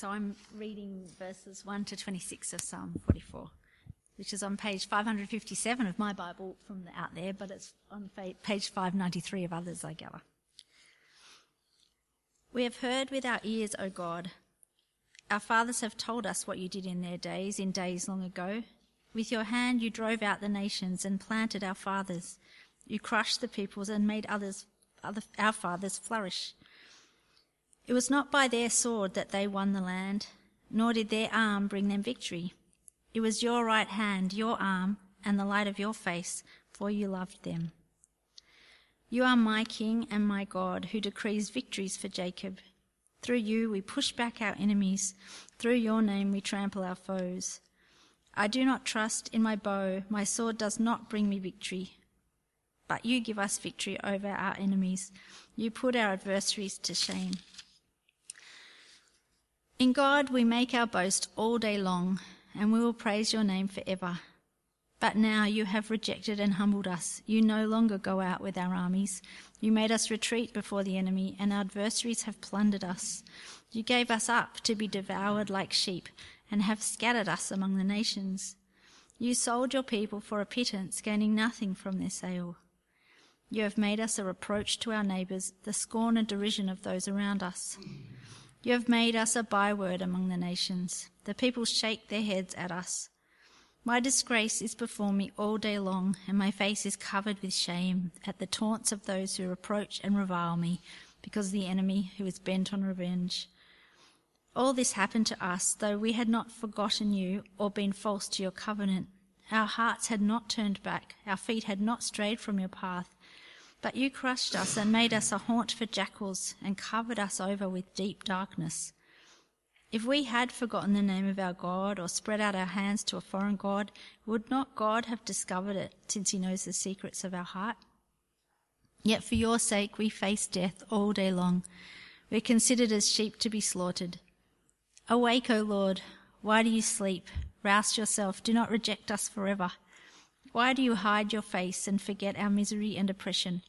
So I'm reading verses 1 to 26 of Psalm 44, which is on page 557 of my Bible from the, out there, but it's on page 593 of others, I gather. We have heard with our ears, O God. Our fathers have told us what you did in their days, in days long ago. With your hand you drove out the nations and planted our fathers. You crushed the peoples and made others, other, our fathers flourish. It was not by their sword that they won the land, nor did their arm bring them victory. It was your right hand, your arm, and the light of your face, for you loved them. You are my King and my God, who decrees victories for Jacob. Through you we push back our enemies. Through your name we trample our foes. I do not trust in my bow. My sword does not bring me victory. But you give us victory over our enemies. You put our adversaries to shame. In God we make our boast all day long, and we will praise your name forever. But now you have rejected and humbled us. You no longer go out with our armies. You made us retreat before the enemy, and our adversaries have plundered us. You gave us up to be devoured like sheep, and have scattered us among the nations. You sold your people for a pittance, gaining nothing from their sale. You have made us a reproach to our neighbours, the scorn and derision of those around us. You have made us a byword among the nations. The people shake their heads at us. My disgrace is before me all day long, and my face is covered with shame at the taunts of those who reproach and revile me, because of the enemy who is bent on revenge. All this happened to us, though we had not forgotten you or been false to your covenant. Our hearts had not turned back, our feet had not strayed from your path. But you crushed us and made us a haunt for jackals and covered us over with deep darkness. If we had forgotten the name of our God or spread out our hands to a foreign God, would not God have discovered it since he knows the secrets of our heart? Yet for your sake we face death all day long. We're considered as sheep to be slaughtered. Awake, O Lord. Why do you sleep? Rouse yourself. Do not reject us forever. Why do you hide your face and forget our misery and oppression?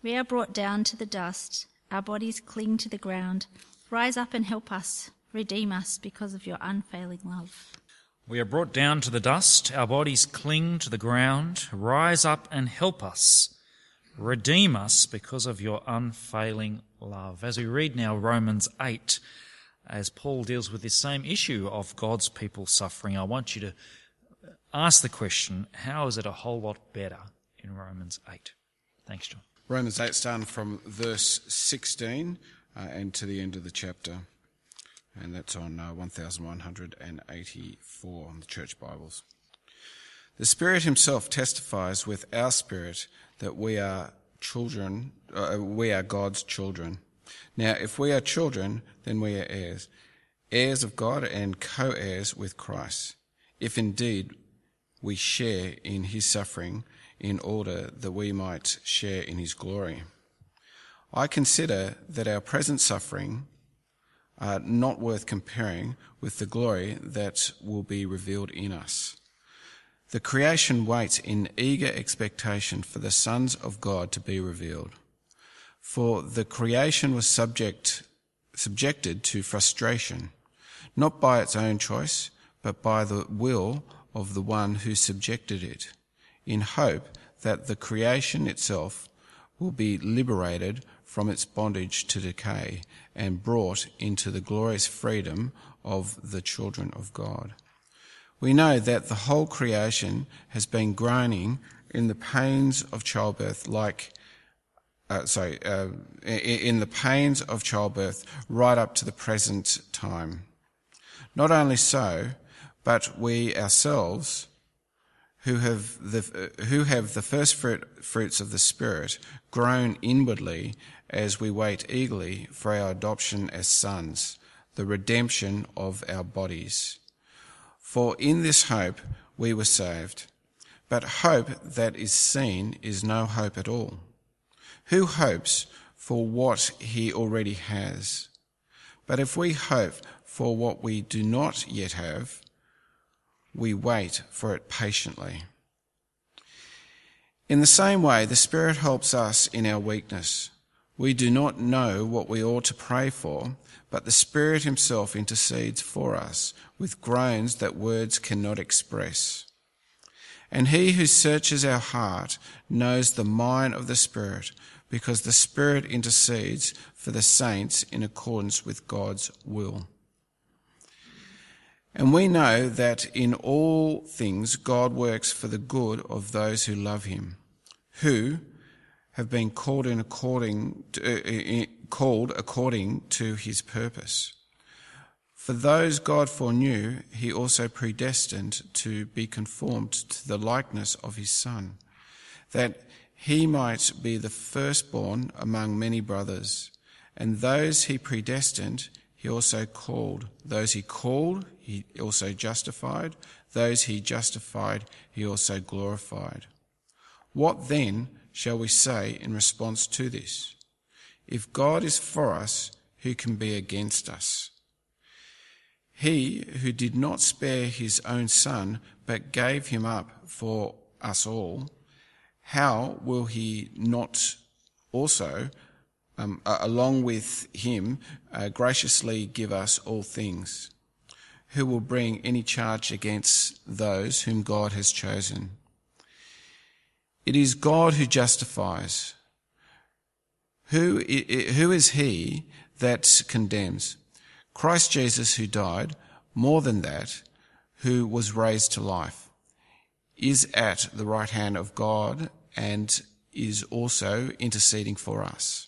We are brought down to the dust, our bodies cling to the ground. Rise up and help us, redeem us because of your unfailing love. We are brought down to the dust, our bodies cling to the ground. Rise up and help us, redeem us because of your unfailing love. As we read now Romans 8, as Paul deals with this same issue of God's people suffering, I want you to ask the question how is it a whole lot better in Romans 8? Thanks, John. Romans 8, starting from verse 16 uh, and to the end of the chapter. And that's on uh, 1184 on the Church Bibles. The Spirit Himself testifies with our spirit that we are children, uh, we are God's children. Now, if we are children, then we are heirs, heirs of God and co heirs with Christ, if indeed we share in His suffering in order that we might share in his glory. I consider that our present suffering are not worth comparing with the glory that will be revealed in us. The creation waits in eager expectation for the sons of God to be revealed. For the creation was subject, subjected to frustration, not by its own choice, but by the will of the one who subjected it in hope that the creation itself will be liberated from its bondage to decay and brought into the glorious freedom of the children of God. We know that the whole creation has been groaning in the pains of childbirth like uh, sorry, uh, in the pains of childbirth right up to the present time. Not only so, but we ourselves who have the, who have the first fruit, fruits of the Spirit groan inwardly as we wait eagerly for our adoption as sons, the redemption of our bodies. For in this hope we were saved. But hope that is seen is no hope at all. Who hopes for what he already has? But if we hope for what we do not yet have, we wait for it patiently. In the same way, the Spirit helps us in our weakness. We do not know what we ought to pray for, but the Spirit Himself intercedes for us with groans that words cannot express. And He who searches our heart knows the mind of the Spirit, because the Spirit intercedes for the saints in accordance with God's will. And we know that in all things God works for the good of those who love Him, who have been called in according to, uh, called according to his purpose. For those God foreknew, he also predestined to be conformed to the likeness of his Son, that he might be the firstborn among many brothers. And those he predestined, he also called. Those he called, he also justified. Those he justified, he also glorified. What then shall we say in response to this? If God is for us, who can be against us? He who did not spare his own son, but gave him up for us all, how will he not also, um, along with him, uh, graciously give us all things? Who will bring any charge against those whom God has chosen? It is God who justifies. Who, who is he that condemns? Christ Jesus who died, more than that, who was raised to life, is at the right hand of God and is also interceding for us.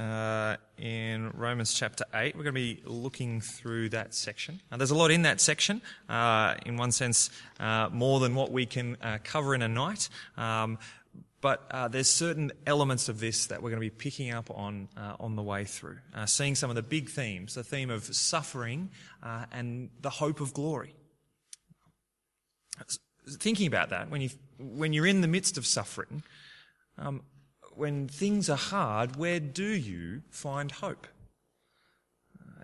uh, in Romans chapter 8, we're going to be looking through that section. There's a lot in that section, uh, in one sense, uh, more than what we can uh, cover in a night. Um, but uh, there's certain elements of this that we're going to be picking up on uh, on the way through, uh, seeing some of the big themes, the theme of suffering uh, and the hope of glory. Thinking about that, when you when you're in the midst of suffering, um, when things are hard, where do you find hope?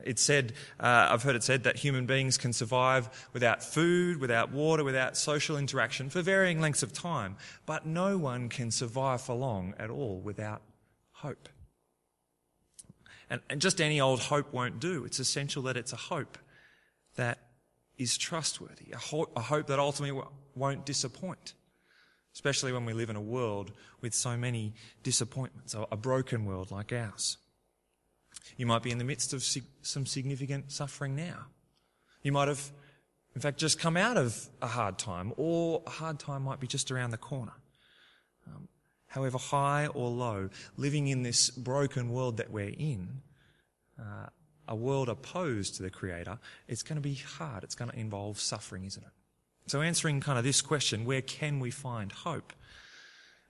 It's said, uh, I've heard it said that human beings can survive without food, without water, without social interaction for varying lengths of time, but no one can survive for long at all without hope. And, and just any old hope won't do. It's essential that it's a hope that is trustworthy, a hope, a hope that ultimately won't disappoint especially when we live in a world with so many disappointments, a broken world like ours. You might be in the midst of some significant suffering now. You might have, in fact, just come out of a hard time, or a hard time might be just around the corner. Um, however high or low, living in this broken world that we're in, uh, a world opposed to the Creator, it's going to be hard. It's going to involve suffering, isn't it? So answering kind of this question, where can we find hope,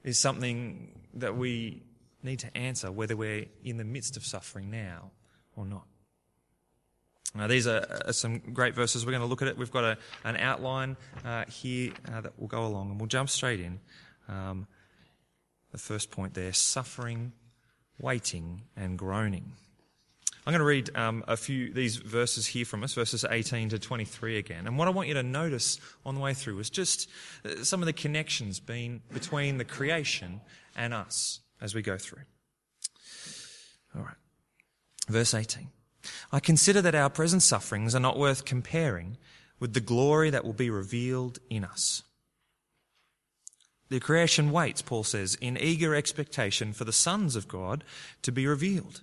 is something that we need to answer whether we're in the midst of suffering now or not. Now, these are, are some great verses. We're going to look at it. We've got a, an outline uh, here uh, that will go along, and we'll jump straight in. Um, the first point there suffering, waiting, and groaning. I'm going to read um, a few these verses here from us, verses 18 to 23 again. And what I want you to notice on the way through is just uh, some of the connections being between the creation and us as we go through. All right. Verse 18. I consider that our present sufferings are not worth comparing with the glory that will be revealed in us. The creation waits, Paul says, in eager expectation for the sons of God to be revealed.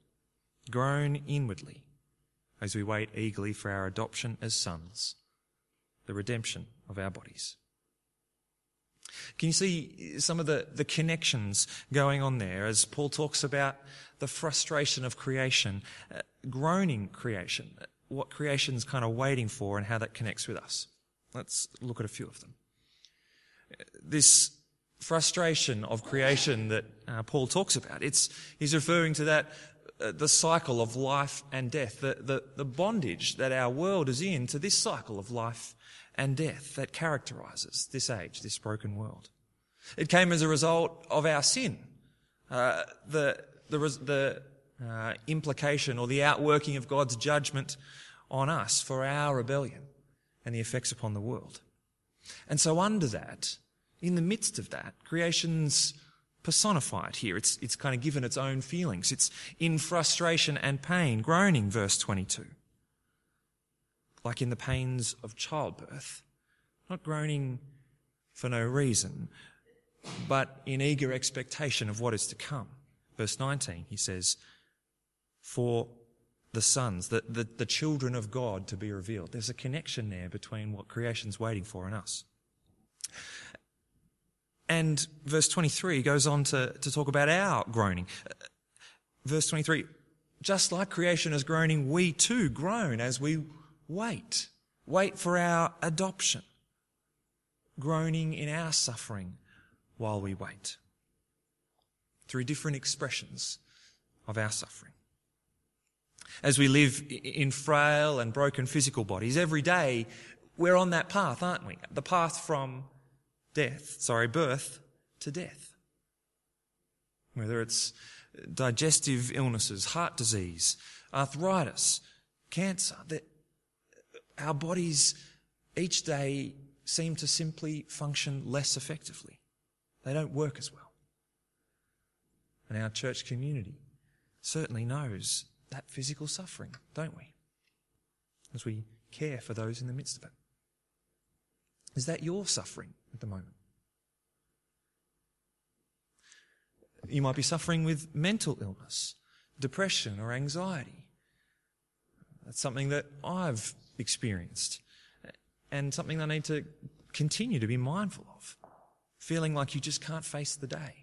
groan inwardly as we wait eagerly for our adoption as sons, the redemption of our bodies. Can you see some of the, the connections going on there as Paul talks about the frustration of creation, uh, groaning creation, what creation's kind of waiting for and how that connects with us? Let's look at a few of them. This frustration of creation that uh, Paul talks about, it's, he's referring to that uh, the cycle of life and death, the, the, the bondage that our world is in to this cycle of life and death that characterizes this age, this broken world. It came as a result of our sin. Uh, the the, the uh, implication or the outworking of God's judgment on us for our rebellion and the effects upon the world. And so under that, in the midst of that, creation's personified here. It's, it's kind of given its own feelings. It's in frustration and pain, groaning, verse 22 like in the pains of childbirth, not groaning for no reason, but in eager expectation of what is to come. Verse 19, he says, For the sons, the, the, the children of God to be revealed. There's a connection there between what creation's waiting for and us. And verse 23 goes on to, to talk about our groaning. Verse 23, just like creation is groaning, we too groan as we wait. Wait for our adoption. Groaning in our suffering while we wait. Through different expressions of our suffering. As we live in frail and broken physical bodies, every day we're on that path, aren't we? The path from death, sorry, birth to death. Whether it's digestive illnesses, heart disease, arthritis, cancer, that our bodies each day seem to simply function less effectively. They don't work as well. And our church community certainly knows that physical suffering, don't we? As we care for those in the midst of it. Is that your suffering at the moment? You might be suffering with mental illness, depression, or anxiety. That's something that I've experienced and something I need to continue to be mindful of. Feeling like you just can't face the day.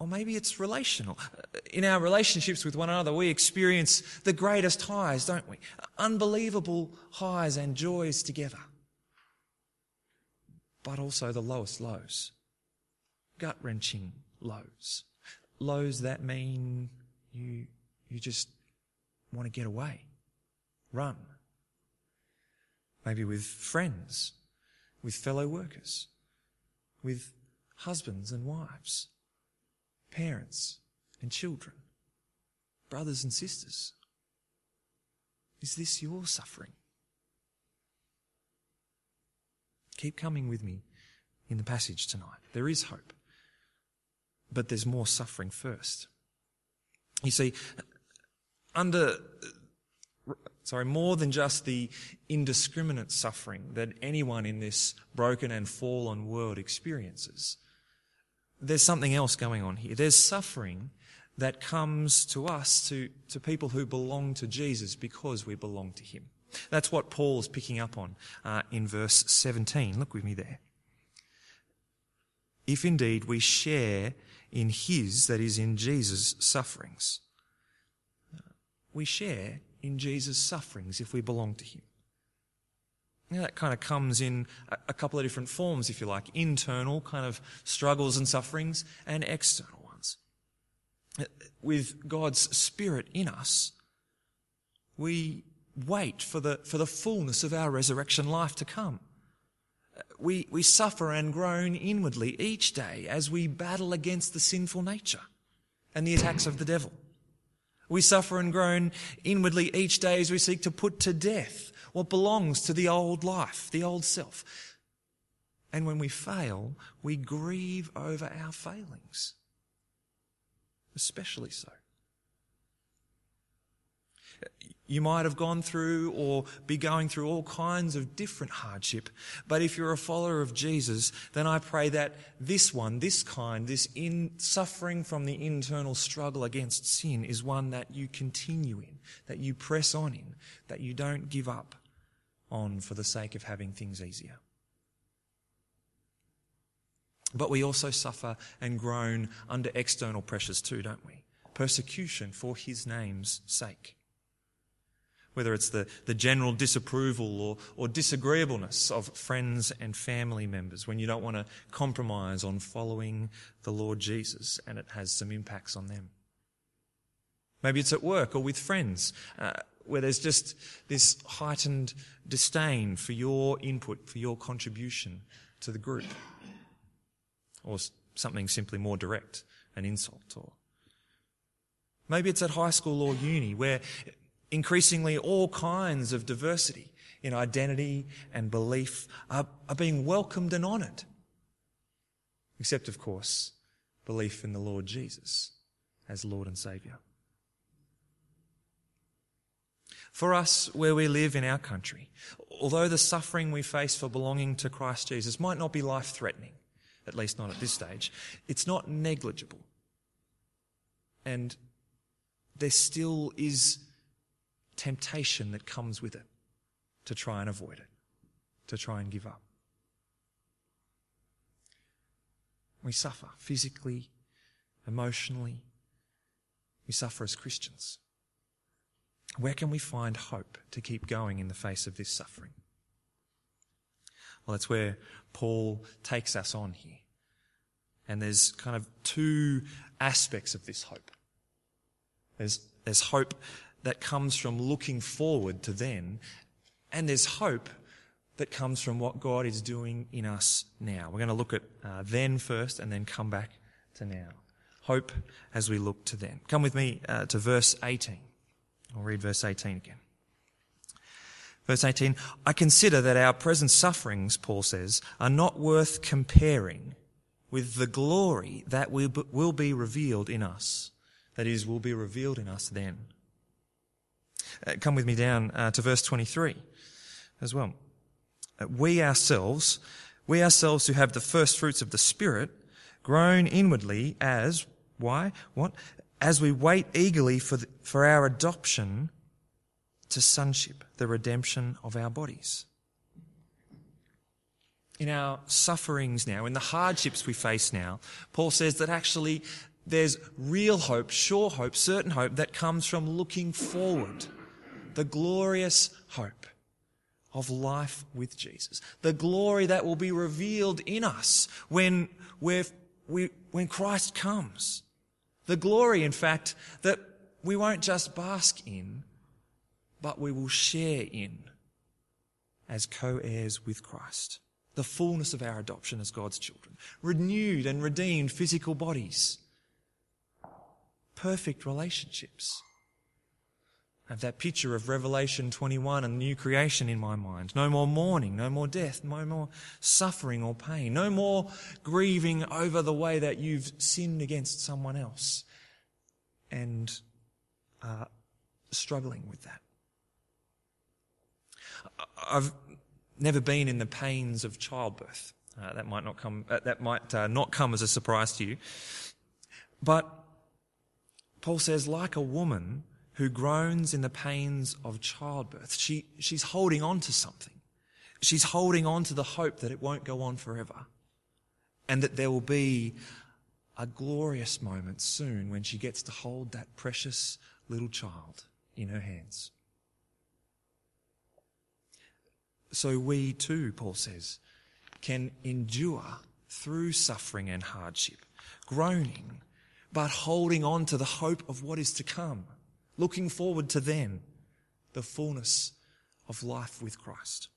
Or maybe it's relational. Uh, in our relationships with one another, we experience the greatest highs, don't we? Unbelievable highs and joys together. But also the lowest lows. Gut wrenching lows. Lows that mean you, you just want to get away run. Maybe with friends, with fellow workers, with husbands and wives, parents and children, brothers and sisters. Is this your suffering? Keep coming with me in the passage tonight. There is hope, but there's more suffering first. You see, under sorry, more than just the indiscriminate suffering that anyone in this broken and fallen world experiences. There's something else going on here. There's suffering that comes to us, to, to people who belong to Jesus because we belong to Him. That's what Paul is picking up on uh, in verse 17. Look with me there. If indeed we share in His, that is, in Jesus' sufferings, we share in Jesus' sufferings if we belong to Him. Now, that kind of comes in a couple of different forms, if you like internal kind of struggles and sufferings, and external ones. Uh, with God's Spirit in us, we wait for the, for the fullness of our resurrection life to come. Uh, we, we suffer and groan inwardly each day as we battle against the sinful nature and the attacks of the devil. We suffer and groan inwardly each day as we seek to put to death what belongs to the old life, the old self. And when we fail, we grieve over our failings. Especially so. You might have gone through or be going through all kinds of different hardship. But if you're a follower of Jesus, then I pray that this one, this kind, this in suffering from the internal struggle against sin is one that you continue in, that you press on in, that you don't give up on for the sake of having things easier. But we also suffer and groan under external pressures too, don't we? Persecution for his name's sake whether it's the, the general disapproval or, or disagreeableness of friends and family members when you don't want to compromise on following the Lord Jesus and it has some impacts on them. Maybe it's at work or with friends uh, where there's just this heightened disdain for your input, for your contribution to the group. Or something simply more direct, an insult or Maybe it's at high school or uni where increasingly all kinds of diversity in identity and belief are, are being welcomed and honoured. Except, of course, belief in the Lord Jesus as Lord and Saviour. For us, where we live in our country, although the suffering we face for belonging to Christ Jesus might not be life threatening, at least not at this stage, it's not negligible. And there still is temptation that comes with it to try and avoid it, to try and give up. We suffer physically, emotionally. We suffer as Christians. Where can we find hope to keep going in the face of this suffering? Well, that's where Paul takes us on here. And there's kind of two aspects of this hope. There's, there's hope that comes from looking forward to then, and there's hope that comes from what God is doing in us now. We're going to look at uh, then first and then come back to now. Hope as we look to then. Come with me uh, to verse 18. I'll read verse 18 again. Verse 18, I consider that our present sufferings, Paul says, are not worth comparing with the glory that will be revealed in us. That is, will be revealed in us then. Uh, come with me down uh, to verse 23 as well. Uh, we ourselves, we ourselves who have the first fruits of the Spirit, groan inwardly as, why? What? As we wait eagerly for, the, for our adoption to sonship, the redemption of our bodies. In our sufferings now, in the hardships we face now, Paul says that actually there's real hope, sure hope, certain hope that comes from looking forward the glorious hope of life with Jesus. The glory that will be revealed in us when, we when Christ comes. The glory, in fact, that we won't just bask in, but we will share in as co-heirs with Christ. The fullness of our adoption as God's children. Renewed and redeemed physical bodies. Perfect relationships I have that picture of Revelation 21 and new creation in my mind. No more mourning, no more death, no more suffering or pain, no more grieving over the way that you've sinned against someone else and uh, struggling with that. I've never been in the pains of childbirth. Uh, that might not come. Uh, that might uh, not come as a surprise to you. But Paul says, like a woman who groans in the pains of childbirth. She, she's holding on to something. She's holding on to the hope that it won't go on forever and that there will be a glorious moment soon when she gets to hold that precious little child in her hands. So we too, Paul says, can endure through suffering and hardship, groaning, but holding on to the hope of what is to come looking forward to then the fullness of life with Christ.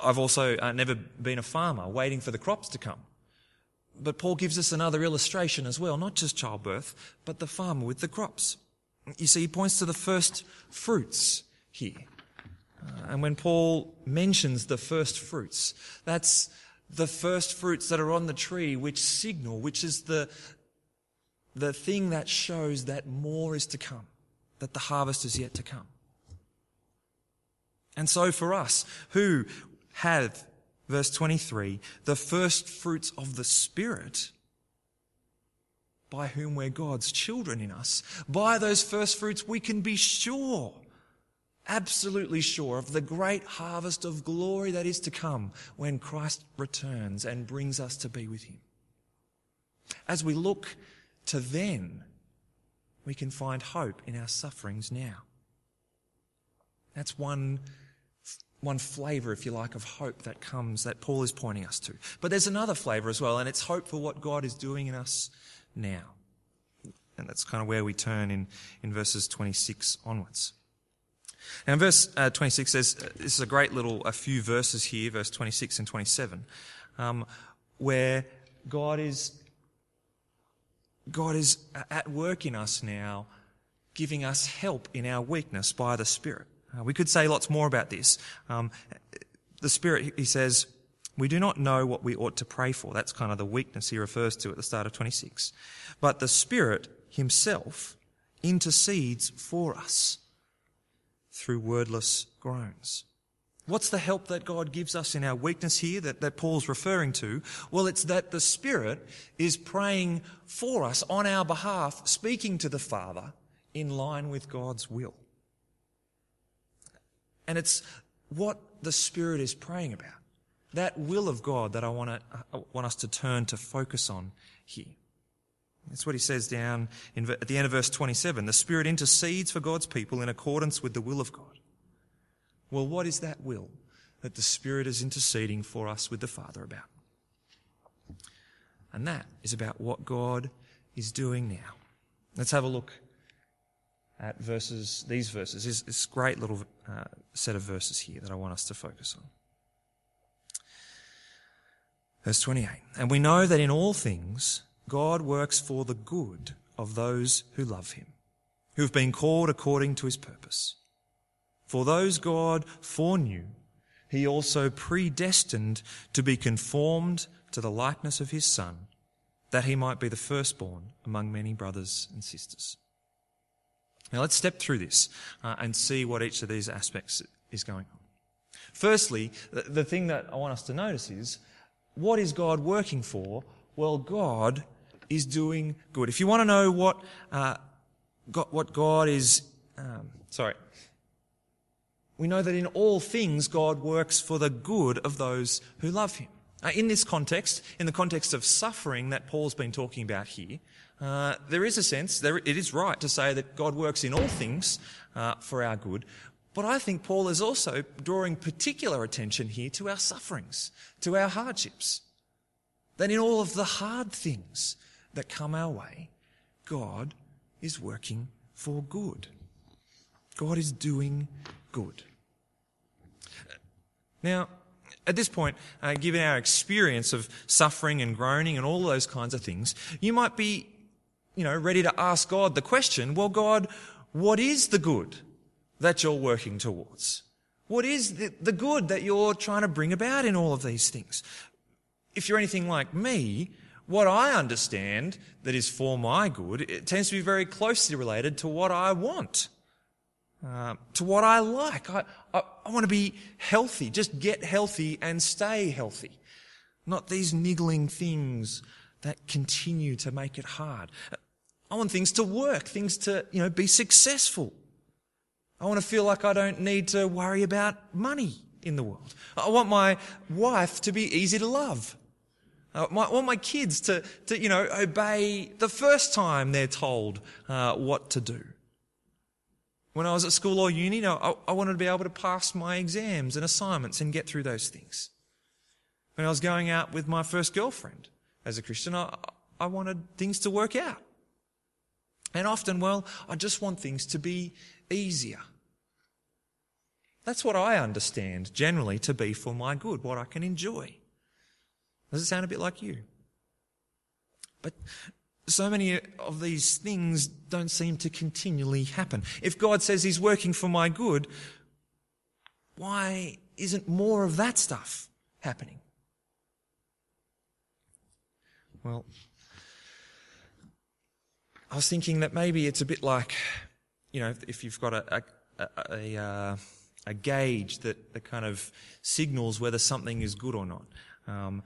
I've also uh, never been a farmer waiting for the crops to come. but Paul gives us another illustration as well, not just childbirth, but the farmer with the crops. You see, he points to the first fruits here. Uh, and when Paul mentions the first fruits, that's the first fruits that are on the tree, which signal, which is the, the thing that shows that more is to come, that the harvest is yet to come. And so for us who have, verse 23, the first fruits of the Spirit, by whom we're God's children in us, by those first fruits we can be sure, absolutely sure of the great harvest of glory that is to come when Christ returns and brings us to be with Him. As we look to then, we can find hope in our sufferings now. That's one one flavour, if you like, of hope that comes, that Paul is pointing us to. But there's another flavour as well, and it's hope for what God is doing in us now. And that's kind of where we turn in, in verses 26 onwards. Now, verse uh, 26 says, this is a great little, a few verses here, verse 26 and 27, um, where God is, God is at work in us now, giving us help in our weakness by the Spirit. Uh, we could say lots more about this. Um, the Spirit, he says, we do not know what we ought to pray for. That's kind of the weakness he refers to at the start of 26. But the Spirit himself intercedes for us through wordless groans. What's the help that God gives us in our weakness here that, that Paul's referring to? Well, it's that the Spirit is praying for us on our behalf, speaking to the Father in line with God's will. And it's what the Spirit is praying about. That will of God that I want, to, want us to turn to focus on here. That's what he says down in, at the end of verse 27. The Spirit intercedes for God's people in accordance with the will of God. Well, what is that will that the Spirit is interceding for us with the Father about? And that is about what God is doing now. Let's have a look at verses, these verses, this, this great little uh, set of verses here that I want us to focus on. Verse 28. And we know that in all things, God works for the good of those who love him, who have been called according to his purpose. For those God foreknew, he also predestined to be conformed to the likeness of his Son, that he might be the firstborn among many brothers and sisters. Now let's step through this uh, and see what each of these aspects is going on. Firstly, the, thing that I want us to notice is what is God working for? Well, God is doing good. If you want to know what, uh, God, what God is, um, sorry, we know that in all things God works for the good of those who love Him. In this context, in the context of suffering that Paul's been talking about here, uh, there is a sense, there, it is right to say that God works in all things uh, for our good, but I think Paul is also drawing particular attention here to our sufferings, to our hardships. That in all of the hard things that come our way, God is working for good. God is doing good. Now, at this point, uh, given our experience of suffering and groaning and all those kinds of things, you might be you know, ready to ask God the question, well, God, what is the good that you're working towards? What is the, the good that you're trying to bring about in all of these things? If you're anything like me, what I understand that is for my good, it tends to be very closely related to what I want, uh, to what I like. I, I, I want to be healthy, just get healthy and stay healthy. Not these niggling things that continue to make it hard. I want things to work, things to, you know, be successful. I want to feel like I don't need to worry about money in the world. I want my wife to be easy to love. I want my kids to, to you know, obey the first time they're told uh, what to do. When I was at school or uni, know, I, I wanted to be able to pass my exams and assignments and get through those things. When I was going out with my first girlfriend as a Christian, I, I wanted things to work out. And often, well, I just want things to be easier. That's what I understand generally to be for my good, what I can enjoy. Does it sound a bit like you? But so many of these things don't seem to continually happen. If God says He's working for my good, why isn't more of that stuff happening? Well, I was thinking that maybe it's a bit like, you know, if you've got a, a, a, a, a gauge that, that kind of signals whether something is good or not. Um,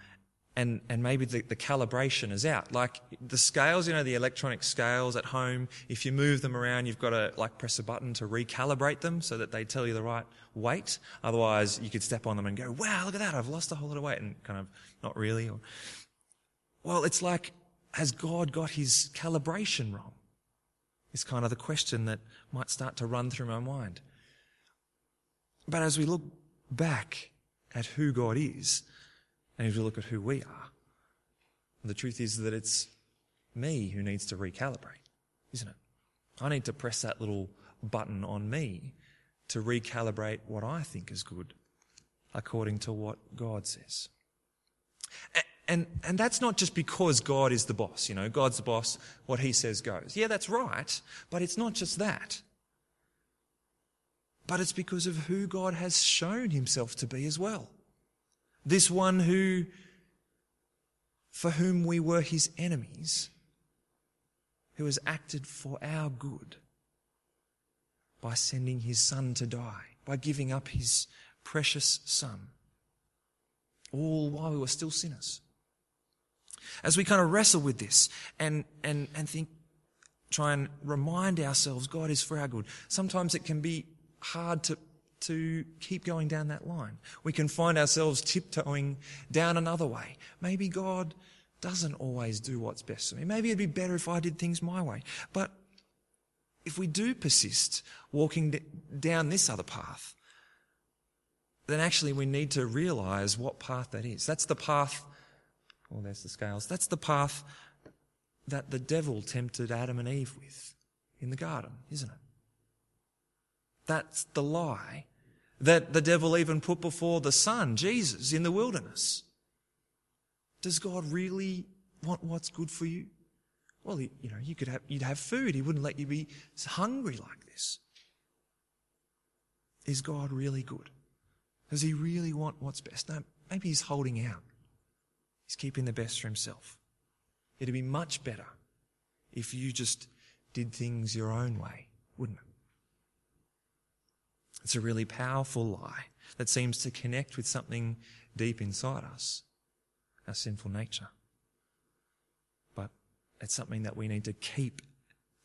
and, and maybe the, the calibration is out. Like the scales, you know, the electronic scales at home, if you move them around, you've got to like press a button to recalibrate them so that they tell you the right weight. Otherwise, you could step on them and go, wow, look at that, I've lost a whole lot of weight, and kind of not really. Or, well, it's like, has God got his calibration wrong? Is kind of the question that might start to run through my mind. But as we look back at who God is, and if we look at who we are, the truth is that it's me who needs to recalibrate, isn't it? I need to press that little button on me to recalibrate what I think is good according to what God says. And, and that's not just because God is the boss, you know, God's the boss, what he says goes. Yeah, that's right, but it's not just that. But it's because of who God has shown himself to be as well. This one who, for whom we were his enemies, who has acted for our good by sending his son to die, by giving up his precious son, all while we were still sinners. As we kind of wrestle with this and, and, and think, try and remind ourselves God is for our good, sometimes it can be hard to, to keep going down that line. We can find ourselves tiptoeing down another way. Maybe God doesn't always do what's best for me. Maybe it'd be better if I did things my way. But if we do persist walking down this other path, then actually we need to realize what path that is. That's the path well, there's the scales. That's the path that the devil tempted Adam and Eve with in the garden, isn't it? That's the lie that the devil even put before the Son, Jesus, in the wilderness. Does God really want what's good for you? Well, you know, you could have, you'd have food. He wouldn't let you be hungry like this. Is God really good? Does he really want what's best? No, maybe he's holding out. He's keeping the best for himself. It'd be much better if you just did things your own way, wouldn't it? It's a really powerful lie that seems to connect with something deep inside us, our sinful nature. But it's something that we need to keep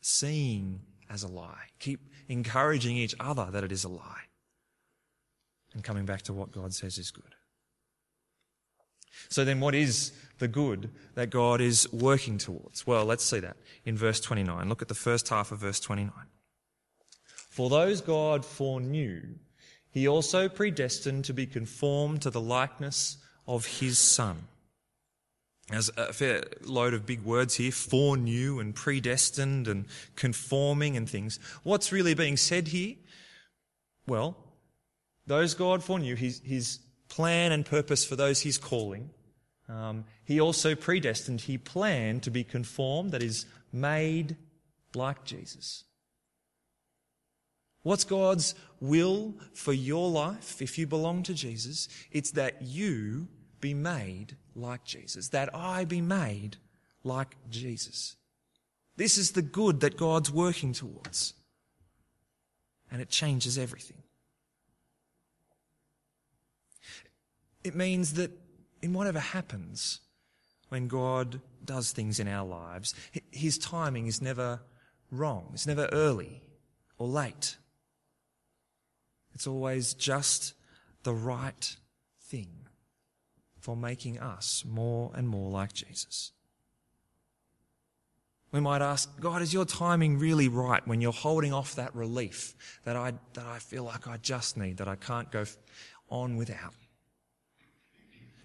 seeing as a lie, keep encouraging each other that it is a lie, and coming back to what God says is good. So then what is the good that God is working towards? Well, let's see that in verse 29. Look at the first half of verse 29. For those God foreknew, he also predestined to be conformed to the likeness of his son. There's a fair load of big words here, foreknew and predestined and conforming and things. What's really being said here? Well, those God foreknew, his, his plan and purpose for those he's calling. Um, he also predestined, he planned to be conformed, that is, made like Jesus. What's God's will for your life if you belong to Jesus? It's that you be made like Jesus, that I be made like Jesus. This is the good that God's working towards. And it changes everything. It means that in whatever happens when God does things in our lives, His timing is never wrong. It's never early or late. It's always just the right thing for making us more and more like Jesus. We might ask, God, is your timing really right when you're holding off that relief that I, that I feel like I just need, that I can't go on without?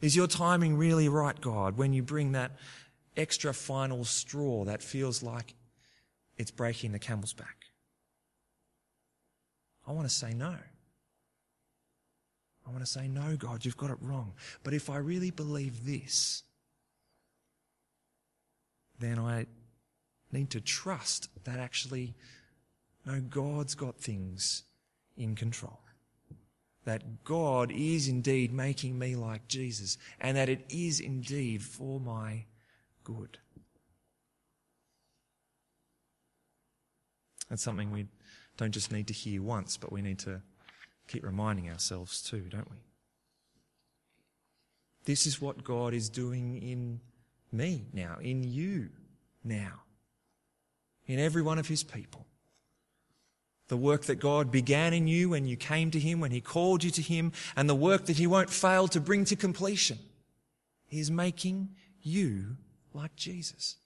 Is your timing really right, God, when you bring that extra final straw that feels like it's breaking the camel's back? I want to say no. I want to say, no, God, you've got it wrong. But if I really believe this, then I need to trust that actually, no, God's got things in control. That God is indeed making me like Jesus, and that it is indeed for my good. That's something we don't just need to hear once, but we need to keep reminding ourselves too, don't we? This is what God is doing in me now, in you now, in every one of his people. The work that God began in you when you came to him, when he called you to him, and the work that he won't fail to bring to completion. He is making you like Jesus.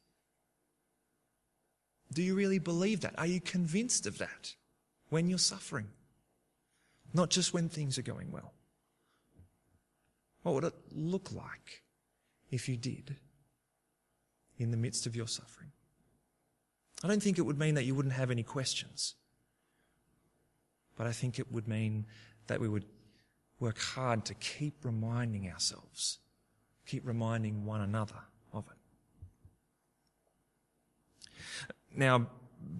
Do you really believe that? Are you convinced of that when you're suffering? Not just when things are going well. What would it look like if you did in the midst of your suffering? I don't think it would mean that you wouldn't have any questions, but I think it would mean that we would work hard to keep reminding ourselves, keep reminding one another of it. Now,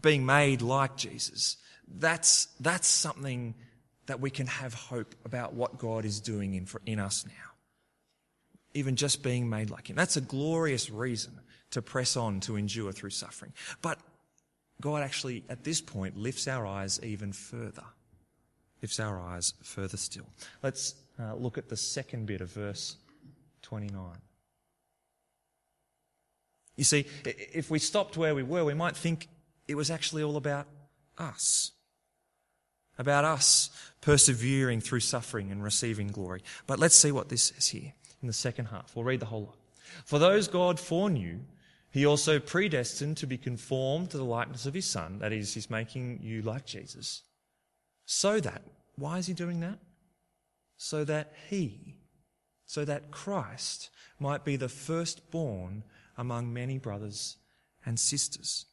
being made like Jesus, that's, that's something that we can have hope about what God is doing in, for, in us now. Even just being made like Him. That's a glorious reason to press on to endure through suffering. But God actually, at this point, lifts our eyes even further. Lifts our eyes further still. Let's uh, look at the second bit of verse 29. You see, if we stopped where we were, we might think it was actually all about us. About us persevering through suffering and receiving glory. But let's see what this says here in the second half. We'll read the whole lot. For those God foreknew, he also predestined to be conformed to the likeness of his Son. That is, he's making you like Jesus. So that, why is he doing that? So that he, so that Christ might be the firstborn among many brothers and sisters.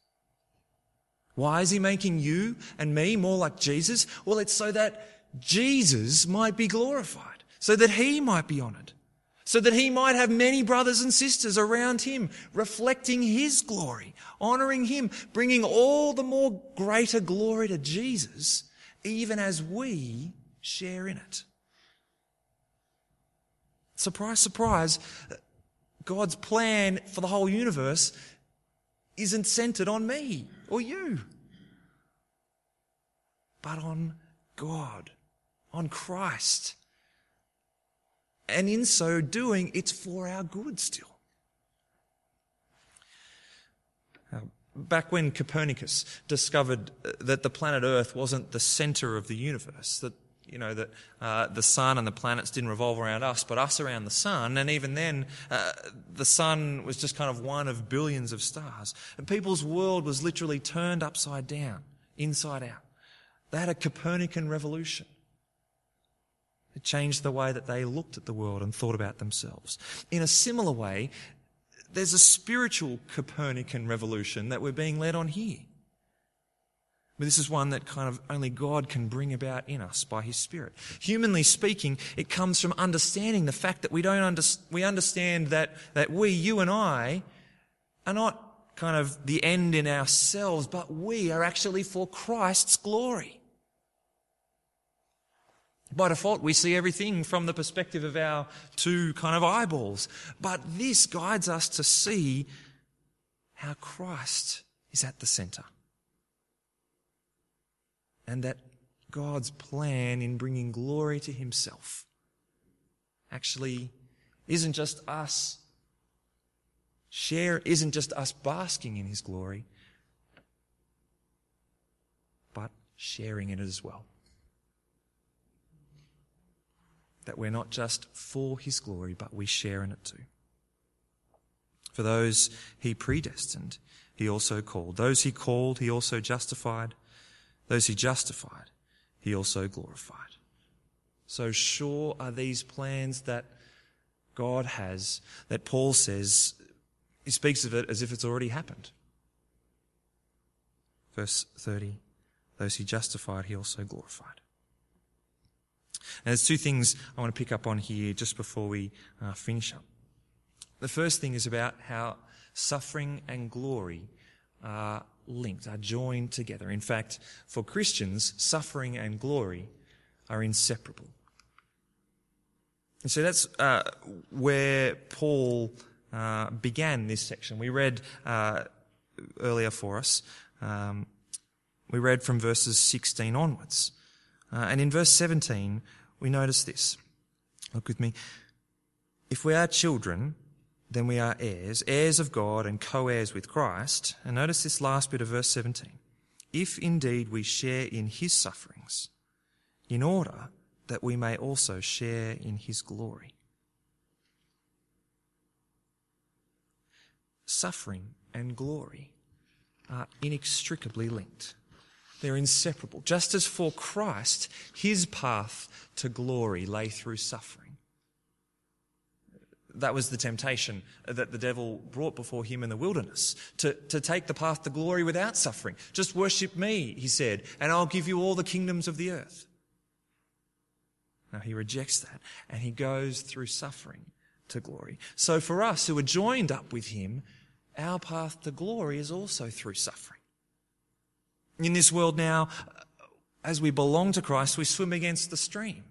Why is he making you and me more like Jesus? Well, it's so that Jesus might be glorified, so that he might be honored, so that he might have many brothers and sisters around him, reflecting his glory, honoring him, bringing all the more greater glory to Jesus, even as we share in it. Surprise, surprise, God's plan for the whole universe isn't centered on me or you, but on God, on Christ. And in so doing, it's for our good still. Back when Copernicus discovered uh, that the planet Earth wasn't the center of the universe, that you know, that uh, the sun and the planets didn't revolve around us, but us around the sun. And even then, uh, the sun was just kind of one of billions of stars. And people's world was literally turned upside down, inside out. They had a Copernican revolution. It changed the way that they looked at the world and thought about themselves. In a similar way, there's a spiritual Copernican revolution that we're being led on here. But this is one that kind of only God can bring about in us by His Spirit. Humanly speaking, it comes from understanding the fact that we don't under, we understand that, that we, you and I, are not kind of the end in ourselves, but we are actually for Christ's glory. By default, we see everything from the perspective of our two kind of eyeballs. But this guides us to see how Christ is at the center and that God's plan in bringing glory to Himself actually isn't just us share, isn't just us basking in His glory, but sharing in it as well. That we're not just for His glory, but we share in it too. For those He predestined, He also called. Those He called, He also justified. Those he justified, he also glorified. So sure are these plans that God has, that Paul says, he speaks of it as if it's already happened. Verse 30 Those he justified, he also glorified. Now, there's two things I want to pick up on here just before we uh, finish up. The first thing is about how suffering and glory are linked, are joined together. In fact, for Christians, suffering and glory are inseparable. And so that's uh, where Paul uh, began this section. We read uh, earlier for us, um, we read from verses 16 onwards. Uh, and in verse 17, we notice this. Look with me. If we are children, then we are heirs, heirs of God and co heirs with Christ. And notice this last bit of verse 17. If indeed we share in his sufferings, in order that we may also share in his glory. Suffering and glory are inextricably linked. They're inseparable. Just as for Christ, his path to glory lay through suffering. That was the temptation that the devil brought before him in the wilderness to, to take the path to glory without suffering. Just worship me, he said, and I'll give you all the kingdoms of the earth. Now he rejects that and he goes through suffering to glory. So for us who are joined up with him, our path to glory is also through suffering. In this world now, as we belong to Christ, we swim against the stream,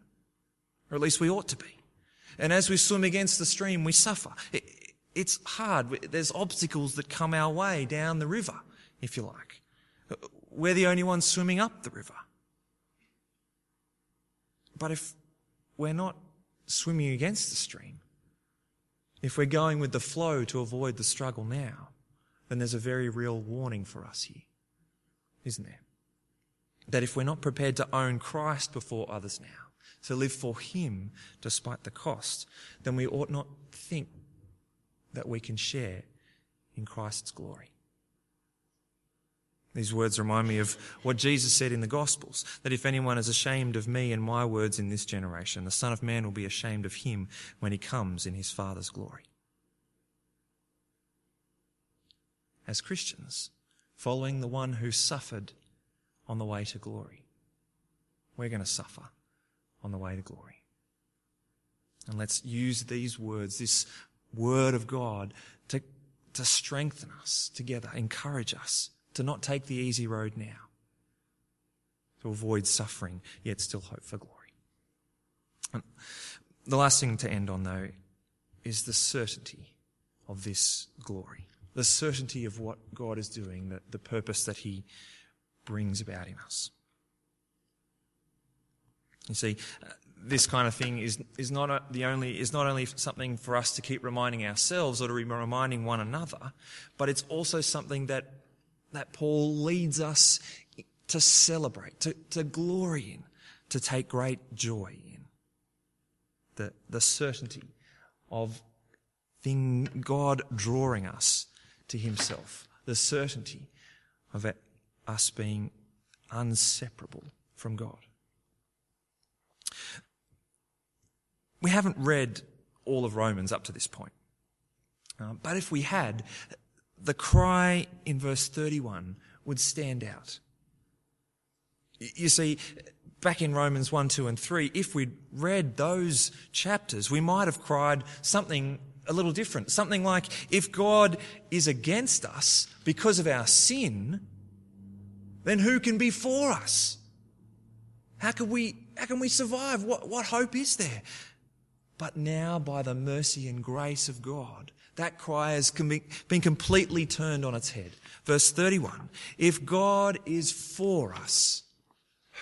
or at least we ought to be. And as we swim against the stream, we suffer. It, it's hard. There's obstacles that come our way down the river, if you like. We're the only ones swimming up the river. But if we're not swimming against the stream, if we're going with the flow to avoid the struggle now, then there's a very real warning for us here, isn't there? That if we're not prepared to own Christ before others now, to live for Him despite the cost, then we ought not think that we can share in Christ's glory. These words remind me of what Jesus said in the Gospels that if anyone is ashamed of me and my words in this generation, the Son of Man will be ashamed of him when he comes in his Father's glory. As Christians, following the one who suffered on the way to glory, we're going to suffer on the way to glory. And let's use these words, this word of God, to, to strengthen us together, encourage us to not take the easy road now, to avoid suffering, yet still hope for glory. And the last thing to end on, though, is the certainty of this glory, the certainty of what God is doing, the, the purpose that He brings about in us. You see, this kind of thing is, is not a, the only is not only something for us to keep reminding ourselves or to be reminding one another, but it's also something that that Paul leads us to celebrate, to, to glory in, to take great joy in. The, the certainty of thing, God drawing us to himself. The certainty of us being inseparable from God. We haven't read all of Romans up to this point. Uh, but if we had, the cry in verse 31 would stand out. You see, back in Romans 1, 2, and 3, if we'd read those chapters, we might have cried something a little different. Something like, if God is against us because of our sin, then who can be for us? How can we, how can we survive? What, what hope is there? But now, by the mercy and grace of God, that cry has been completely turned on its head. Verse 31 If God is for us,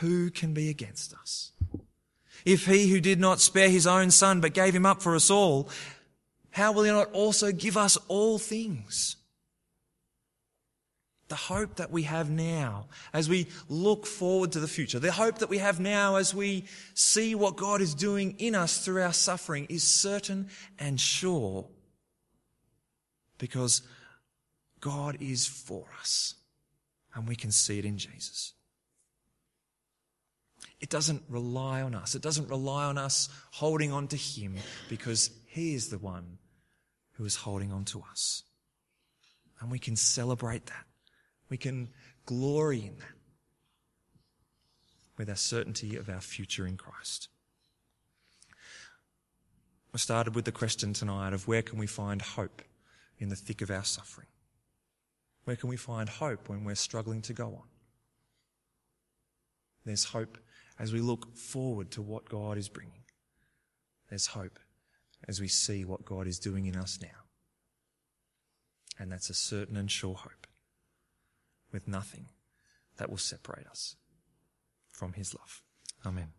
who can be against us? If he who did not spare his own son but gave him up for us all, how will he not also give us all things? The hope that we have now as we look forward to the future, the hope that we have now as we see what God is doing in us through our suffering is certain and sure because God is for us and we can see it in Jesus. It doesn't rely on us. It doesn't rely on us holding on to Him because He is the one who is holding on to us. And we can celebrate that. We can glory in that with our certainty of our future in Christ. I started with the question tonight of where can we find hope in the thick of our suffering? Where can we find hope when we're struggling to go on? There's hope as we look forward to what God is bringing. There's hope as we see what God is doing in us now. And that's a certain and sure hope with nothing that will separate us from his love. Amen.